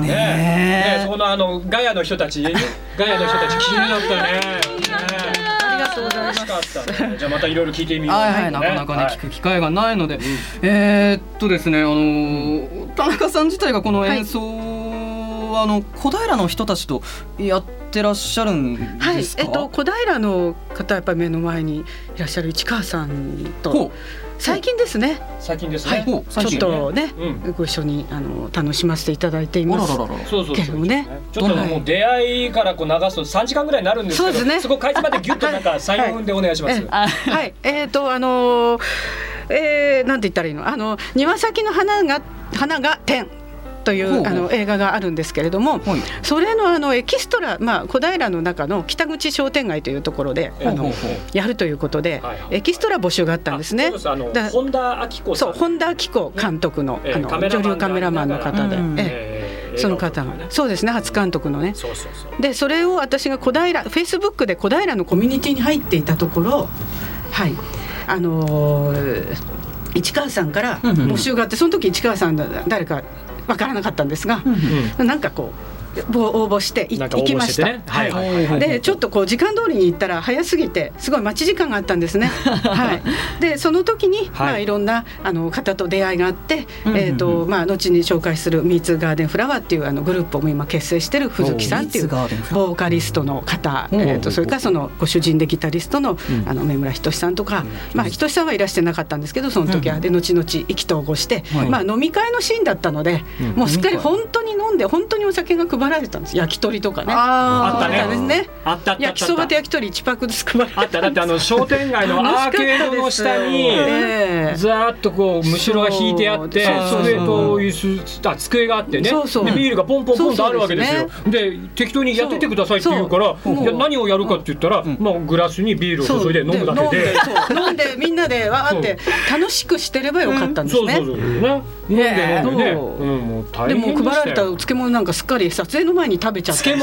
ねねそのあのガヤの人たちガヤの人たち綺麗だったね。ねじゃあまたいろいろ聞いてみよう。はいはい、なかなかね、聞く機会がないので、えーっとですね、あのー田中さん自体がこの演奏は、あの小平の人たちとやってらっしゃるんはいです、か？えっと小平の方やっぱり目の前にいらっしゃる市川さんほと最近ですね。最近ですね。はい。ちょっとね、うご一緒にあの楽しませていただいています。そうそうそうけれどもね。ちょっともう出会いからこう流すと3時間ぐらいになるんですけどそうですね。そこかいつまでギュッとなんか3、4分でお願いします、えはい、えっ、とあのーえーなんて言ったらいいの？あの庭先の花が花が天といほうあの映画があるんですけれども、それのあのエキストラ、まあ、小平の中の北口商店街というところであのやるということで、エキストラ募集があったんですね。本田明子そう本田明子監督の,、ええあの女流カメラマンの方で、うん。ええ。その方が、そうですね初監督のね。でそれを私が小平フェイスブックで小平のコミュニティに入っていたところはい。あのー市川さんから募集があってその時市川さんだ誰かわからなかったんですが、なんかこうぼ応募して行きました。はい。はい。はい。はいでちょっとこう時間通りに行ったら早すぎてすごい待ち時間があったんですね。はい。でその時に、まあいろんなあの方と出会いがあって、えっ、とまあ後に紹介するミーツガーデンフラワーっていうあのグループを今結成してる藤木さんっていうボーカリストの方、えー、とそれからそのご主人でギタリストの,、うん。あの目村仁さんとか、まあ仁さんはいらしてなかったんですけどその時は、で後々意気投合して、はい。まあ飲み会のシーンだったので、うん。もうすっかり本当に飲んで本当にお酒が配られたんです焼き鳥とかね。あったね。あった焼きそばと焼き鳥1パックずつ配られてあっただってあの商店街のアーケードの下にええざーっとこうむしろが引いてあってそうそうそう。机と椅子あ机があってね。ビールがポンポンポンとあるわけですよ。で適当にやってってくださいって言うから何をやるかって言ったらまあグラスにビールを注いで飲むだけで。飲んでみんなでわーって楽しくしてればよかったんですね。飲ん。で飲んでね。でも配られた漬物なんかすっかり撮影の前に食べちゃったね。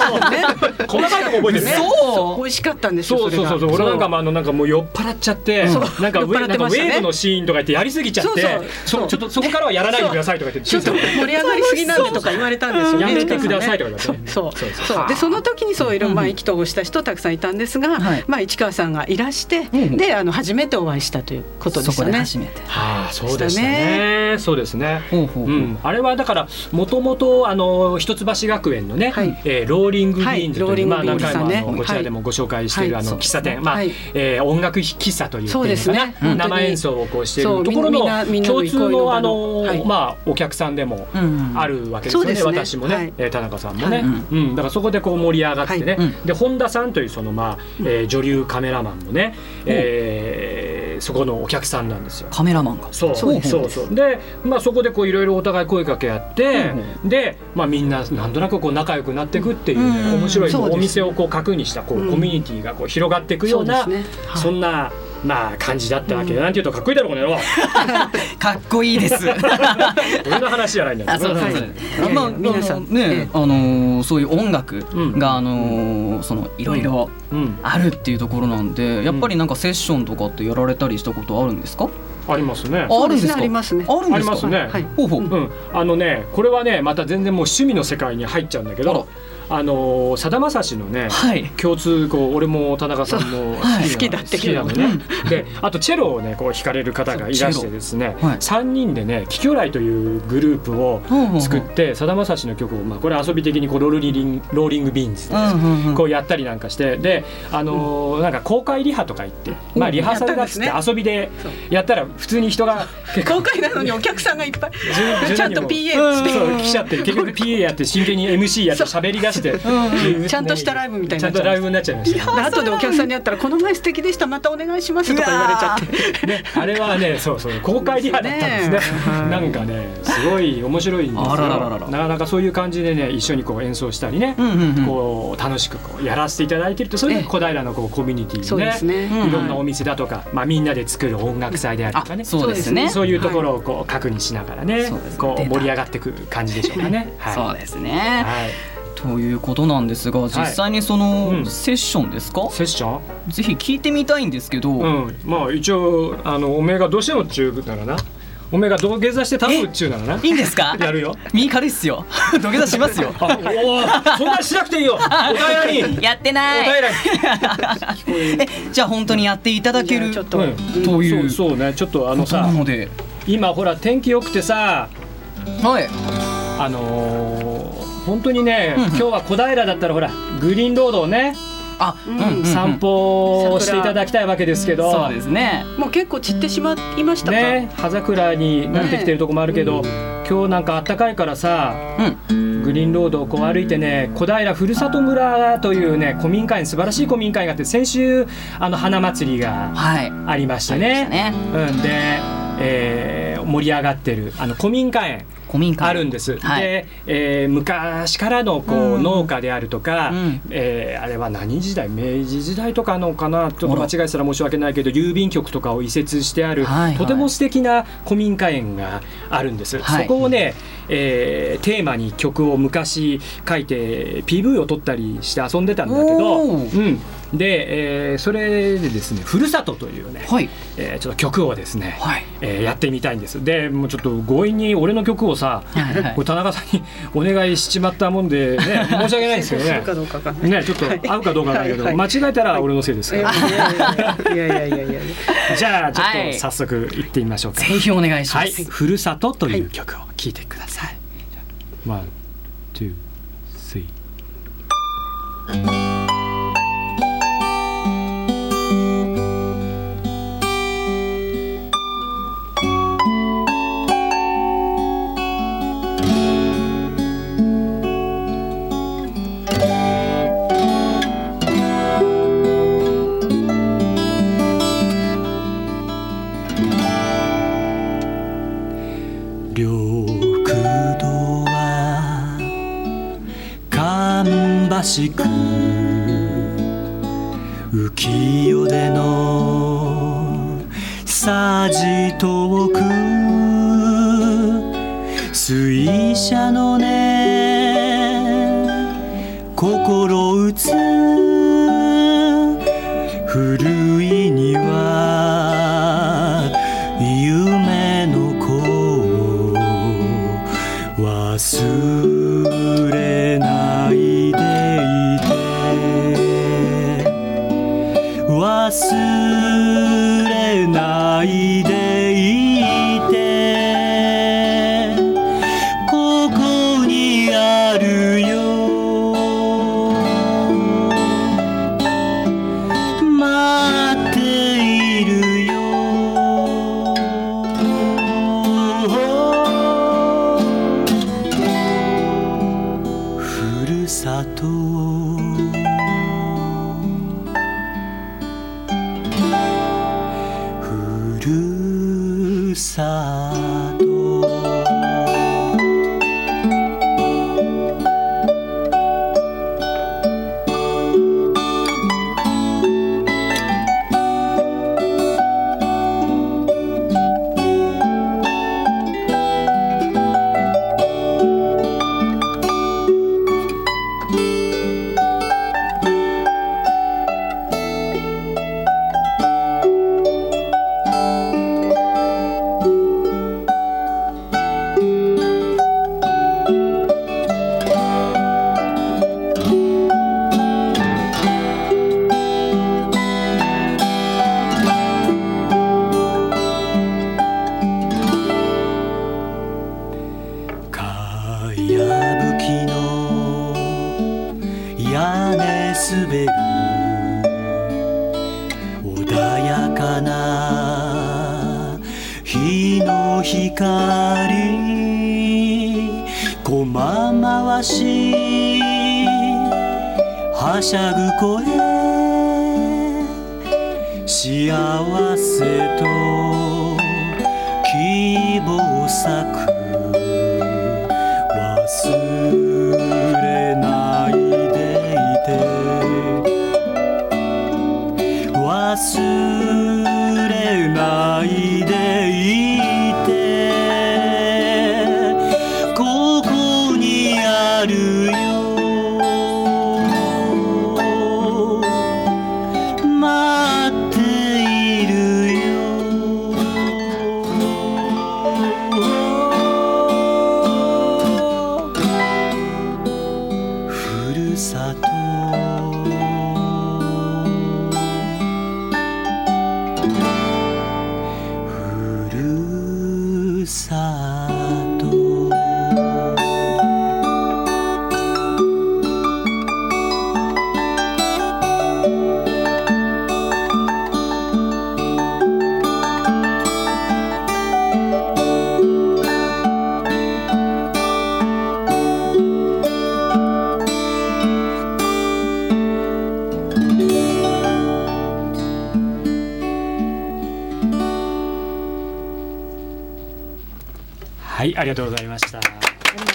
細かいとこ覚えてるね。そう。美味しかったんですよそうそうそうそう。俺なんかもあのなんかもう酔っ払っちゃってそう。なんかウェね。ウェーブのシーンとか言ってやりすぎちゃってそうちょっとそこからはやらないでくださいとか言ってちょっと盛り上がりすぎなんでとか言われたんですよね。やめてくださいとか言われてそう。そう。そう。でその時にそういろいろまあ意気投合した人たくさんいたんですが、まあ市川さんがいらして、であの初めてお会いしたということでしたね。初めて。はい、そうでしたね。そうですね。うん、あれはだからもともとあの一橋学園のね、えーローリングビーンズというまあ何回もあのこちらでもご紹介しているあの喫茶店、まあえー音楽喫茶というそうですね。生演奏をこうしているところのの共通のあのまあお客さんでもあるわけですよね。私もね、えー田中さんもね、はい。うん、だからそこでこう盛り上がってね、で本田さんというそのまあ、えー女流カメラマンもね、えーそこのお客さんなんですよ。カメラマンが。そう。そうそうそう。で、まあ、そこでこういろいろお互い声かけ合って、で、まあ、みんななんとなくこう仲良くなっていくっていうね、うん。面白いお店をこう核にしたこう、うん。コミュニティがこう広がっていくようなそうですね。はい。そんな、まあ、感じだったわけ。で、なんていうとかっこいいだろこの野郎。かっこいいです。俺の話じゃないんだよ。あそうそうそう。まあ皆さんねあのーそういう音楽があのーそのいろいろあるっていうところなんでやっぱりなんかセッションとかってやられたりしたことあるんですか？ありますね。ああるんですか？ありますね。あるんですかありますね。はい。ほうほう。うん、あのね、これはね、また全然もう趣味の世界に入っちゃうんだけど。あのさだまさしのね、共通こう俺も田中さんも好きな,、はい。好きだって好きなのね、であとチェロをねこう弾かれる方がいらしてですね、三人でね「キキョライ」というグループを作ってさだまさしの曲を、まあ、これ遊び的にこうローリングローリングビーンズで、こうやったりなんかしてであのーなんか公開リハとか行って、まあ、リハーサルだっつって遊びでやったら普通に人が 公開なのにお客さんがいっぱい。十ちゃんと十 PA そう来ちゃって結局 PA やって真剣に MC やって喋り出して、うんちゃんとしたライブみたいにちゃなんっちゃライブになっちゃいました。で後でお客さんに会ったら「この前素敵でしたまたお願いします」とか言われちゃって。ね、あれはね、そうそう、公開リハだったんですね。なんかね、すごい面白いんですよ。あららららら。なかなかそういう感じでね、一緒にこう演奏したりね、うんうんうん。こう楽しくこうやらせていただいてると、それで小平のこうコミュニティね。ですね。うん。いろんなお店だとか、まあみんなで作る音楽祭であるとかね、あそうですね。そういうところをこう確認しながらね、こう盛り上がっていく感じでしょうかね。はい。そうですね。はい。ということなんですが実際にそのセッションですか？セッション？ぜひ聞いてみたいんですけど。うん、まあ一応あのおめえがどうしてもっちゅうならな、おめえが土下座して立つっちゅうならな。いいんですか？やるよ。身軽いっすよ。土下座しますよ。おお、そんなしなくていいよ。お平らに。やってない。お平らに。えじゃあ本当にやっていただけるちょっと。うん。という。そうそうね、ちょっとあのさ、今ほら天気良くてさ、はい。あのー本当にね、今日は小平だったらほらグリーンロードをね、あ、うん散歩をしていただきたいわけですけど、そうですね。もう結構散ってしまいましたか、ね、葉桜になってきてるとこもあるけど、今日なんか暖かいからさ、グリーンロードをこう歩いてね小平ふるさと村というね古民家園素晴らしい古民家園があって先週あの花祭りがありましてね,、うん、で、えー盛り上がってるあの古民家園。古民家あるんです、はい。で、えー昔からのこう、うん農家であるとか、えーあれは何時代？明治時代とかのかな？ちょっと間違えてたら申し訳ないけど郵便局とかを移設してある、はい。はいとても素敵な古民家園があるんです、はい。そこをね、えーテーマに曲を昔書いて PV を撮ったりして遊んでたんだけど、おうん、で、えーそれでですね「ふるさと」というね、えーちょっと曲をですね、えーやってみたいんですです。でもうちょっと強引に俺の曲をさ、はいはい、田中さんに お願いしちまったもんで、ね、申し訳ないですけ どねねちょっと合うかどうかだけど、はい、間違えたら俺のせいですから、はい、いやいやいやいやいや。じゃあちょっと早速いってみましょうか、ぜひお願いします、ふるさとという曲を聴いてください、はい、1 2 3しく浮世でのさじ遠く水車のね心打つ。古いぶきの屋根滑る穏やかな日の光駒回しはしゃぐ声幸せと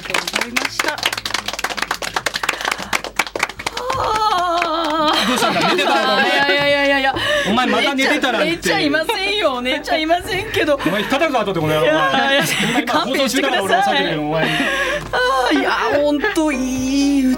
とうございました。どうしたんだ寝てたのいやいやいやいやいやお前また寝てたなんて。寝ちゃいませんよ。寝ちゃいませんけど。お前叩く後でこの野郎おいやいや前今放送中だから俺は避けるけどお前。あーいや本当いい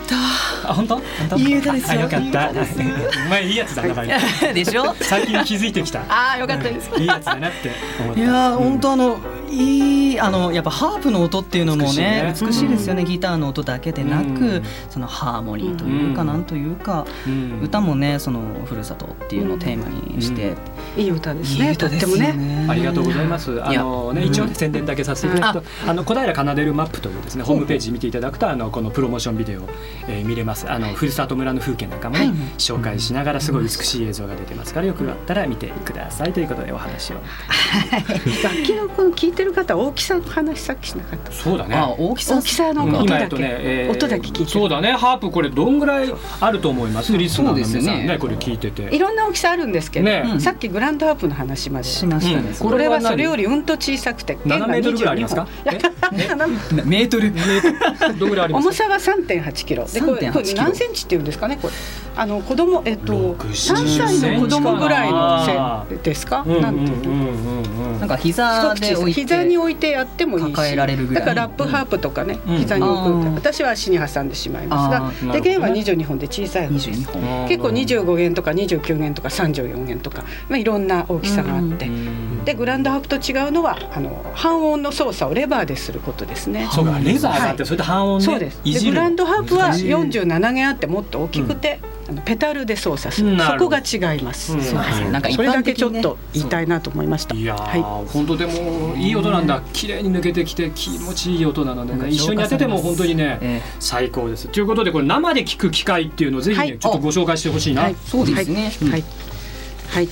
歌あ本当？いい歌ですよ。あよかった。いい歌ですお前いいやつだなでしょ？最近気づいてきた。あーよかったです。いいやつだなって思った。いやー本当あのいいあのやっぱハープの音っていうのもね美しいですよね、ギターの音だけでなく、うん。そのハーモニーというか、うんなんというか、うん。歌もねそのふるさとっていうのをテーマにして、いい歌ですね。とってもね。ねありがとうございます。あのね、一応宣伝だけさせていただくと、あの小平カナデルマップというですね、ホームページ見ていただくと、あのこのプロモーションビデオ、えー見れます。あのふるさと村の風景なんかもね、紹介しながらすごい美しい映像が出てますから、よくあったら見てください。ということでお話を。楽器のこの聞いてる方大きさの話さっきしなかった。そうだね。あ大きさ大きさのうん音だけ、今えっとね、えー音だけ聞いてる。そうだね、ハープこれどんぐらいあると思います？リスナーの皆さんそうですよねねこれ聞いてて。いろんな大きさあるんですけど、ね。さっきグランドハープの話しましたね、うんこれはそれよりうんと小さくて7メートルぐらいありますか？いや7メートル。どんぐらいあります？か。重さは3.8キロ。でこれ3.8これ8キロ何センチっていうんですかねこれ。あの子供えっと7 3歳の子供ぐらいのセ背ですか、うんなんていうの？なんか膝で置いて膝に置いてやってもいいし。抱えられるぐらい。だからラップハープとかね、うん。膝に置く私は足に挟んでしまいますあがーで弦はなるほどね。22本で小さい方です。22本。結構25弦とか29弦とか34弦とか、まあ、いろんな大きさがあって、でグランドハープと違うのはあの半音の操作をレバーですることですね。そうかレバーがあってはい。それで半音ねそうです。グランドハープは難しい47弦あってもっと大きくて、あのペダルで操作する、そこが違います、うん。そうですね。なんか一それだけちょっと言いたいなと思いました。いやー、はい。本当でもいい音なんだ。綺麗に抜けてきて気持ちいい音なのでね一緒にやってても本当にね、え最高です。ということでこれ生で聞く機会っていうのをぜひね、はい。ちょっとご紹介してほしいな、はい。そうですね。はい、はいはい、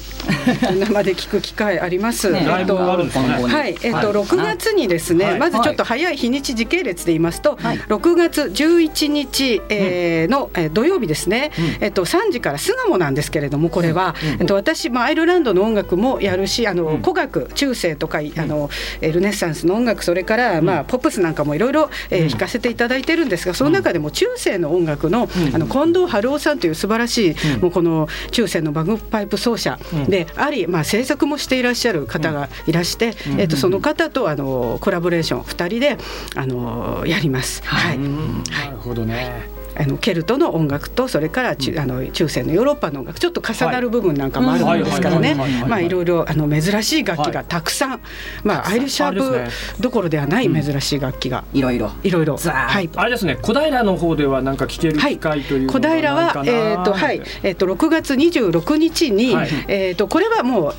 生で聞く機会あります。ね。ライブがあるんですかね。今後にはい、えっと、はい。6月にですね、はい。まずちょっと早い日にち時系列で言いますと、はい。6月11日、えーの、えー土曜日ですね、えっと、3時から巣鴨なんですけれどもこれは、えっと、私、まあ、アイルランドの音楽もやるしあの、うん。古楽中世とかあのえールネッサンスの音楽それから、まあ、ポップスなんかもいろいろえー弾かせていただいてるんですがその中でも中世の音楽の,、あの近藤春夫さんという素晴らしい、もうこの中世のバグパイプ奏者であり、まあ、制作もしていらっしゃる方がいらして、えっとその方とあのコラボレーション2人であのやります。はい。うん。なるほどねあのケルトの音楽とそれから中,、あの中世のヨーロッパの音楽ちょっと重なる部分なんかもあるものですからね。まあいろいろあの珍しい楽器がたくさん、まあアイルシャープどころではない珍しい楽器がいろいろいろいろはい。あれですね小平の方ではなんか聞ける機会というの小が平はえっ、とはいえっ、と6月26日に、はい。えっ、とこれはもう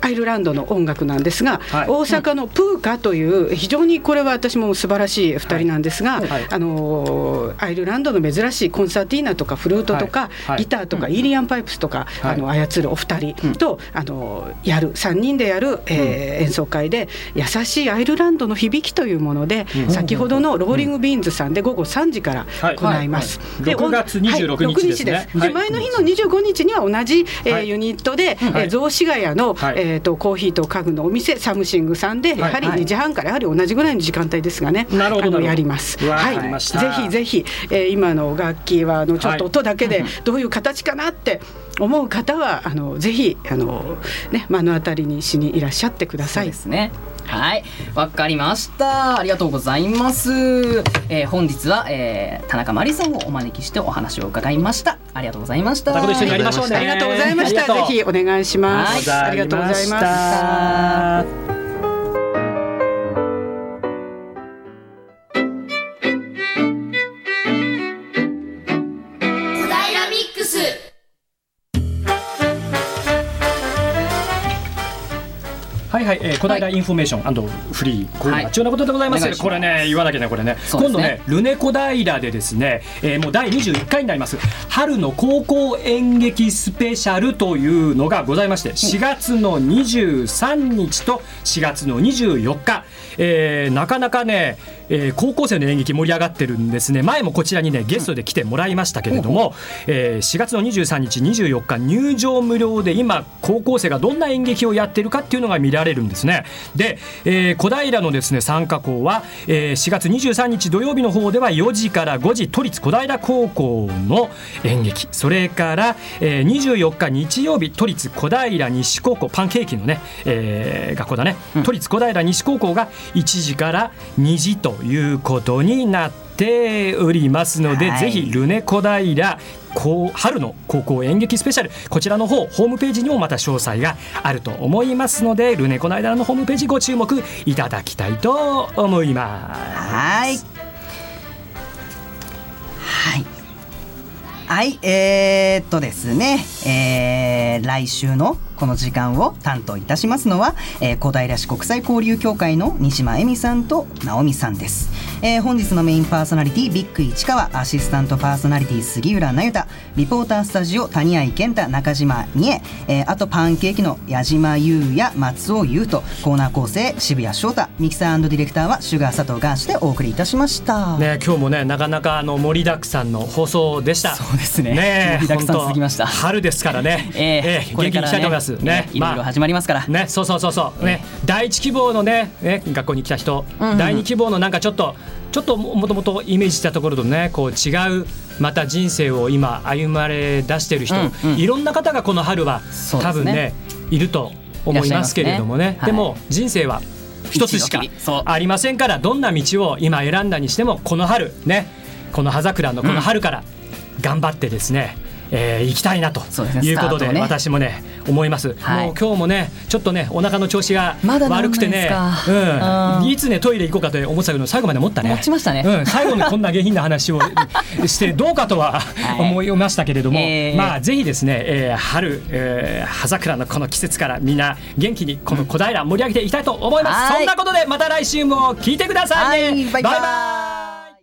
アイルランドの音楽なんですが、はい。大阪のプーカという非常にこれは私も素晴らしい2人なんですが、はい。あのーアイルランドの珍しいコンサーティーナとかフルートとか、ギターとかイーリアンパイプスとか、はい。あの操るお二人と、あのーやる3人でやる、えー演奏会で優しいアイルランドの響きというもので、うん。先ほどのローリングビーンズさんで午後3時からはい。行います。で6月26日ですね。はい6日はい。で前の日の25日には同じ、えユニットで、え雑司ヶ谷の、はいえー、とコーヒーと家具のお店サムシングさんでやはりはい。2時半からやはり同じぐらいの時間帯ですがね、なるほど。なるほどあのやります。はい、ぜひぜひ、えー今の楽器はあのちょっと音だけでどういう形かなって思う方はあのぜひあのね目の当たりにしにいらっしゃってください。で。すね。はい、わかりました。ありがとうございます。えー本日は、えー田中真理さんをお招きしてお話を伺いました。ありがとうございました。また一緒にやりましょうねありがとうございました。ぜひお願いします。はいありがとうございます。小はいはい、えー、小平インフォメーションフリーコーナー中のことでございます、お願いします。これね言わなきゃねこれね。今度ねルネ小平でですね、えーもう第21回になります。春の高校演劇スペシャルというのがございまして4月の23日と4月の24日、えーなかなかね、えー高校生の演劇盛り上がってるんですね。前もこちらにねゲストで来てもらいましたけれども、えー4月の23日24日入場無料で今高校生がどんな演劇をやってるかっていうのが見られるんですね。で、えー小平のですね参加校は、えー4月23日土曜日の方では4時から5時都立小平高校の演劇。それから、えー24日日曜日都立小平西高校。パンケーキのね、えー学校だね、都立小平西高校が1時から2時ということになっておりますので、はいぜひルネ小平春の高校演劇スペシャルこちらの方ホームページにもまた詳細があると思いますのでルネ小平のホームページご注目いただきたいと思います。はい。はい。はい、えー、っとですね、えー、来週のこの時間を担当いたしますのは、えー、小平市国際交流協会の西間恵美さんと直美さんです、えー、本日のメインパーソナリティビッグ市川アシスタントパーソナリティ杉浦那由太リポータースタジオ谷合健太中島二重、えー、あとパンケーキの矢島優也松尾優斗コーナー構成渋谷翔太ミキサーディレクターはシュガー佐藤ガーシュでお送りいたしました、ね、今日もねなかなかあの盛りだくさんの放送でした。そうですねね盛りだくさん続きました春ですからね。ええこれからね元気にいきたいと思います。ます。ね。いろいろ始まりますから、ね、そうそうそうそう、ね、第一希望のね、ね、学校に来た人、第二希望のなんかちょっと、ちょっともともとイメージしたところとね、こう違う。また人生を今歩まれ出してる人、いろんな方がこの春は、多分ねいると思いますけれどもね。でも人生は一つしかありませんからどんな道を今選んだにしてもこの春ねこの葉桜のこの春から頑張ってですね、えー行きたいなということでね。私もね思います、はい。もう今日もねちょっとねお腹の調子が悪くてねうん、うん。いつねトイレ行こうかと思ってたけど最後まで持ったね。持ちましたね。うん、最後にこんな下品な話を してどうかとは思いましたけれども、えーまあぜひですね、えー春、えー葉桜のこの季節からみんな元気にこの小平盛り上げていきたいと思います、はい。そんなことでまた来週も聞いてくださいね、はい。バイバイ。バイバイ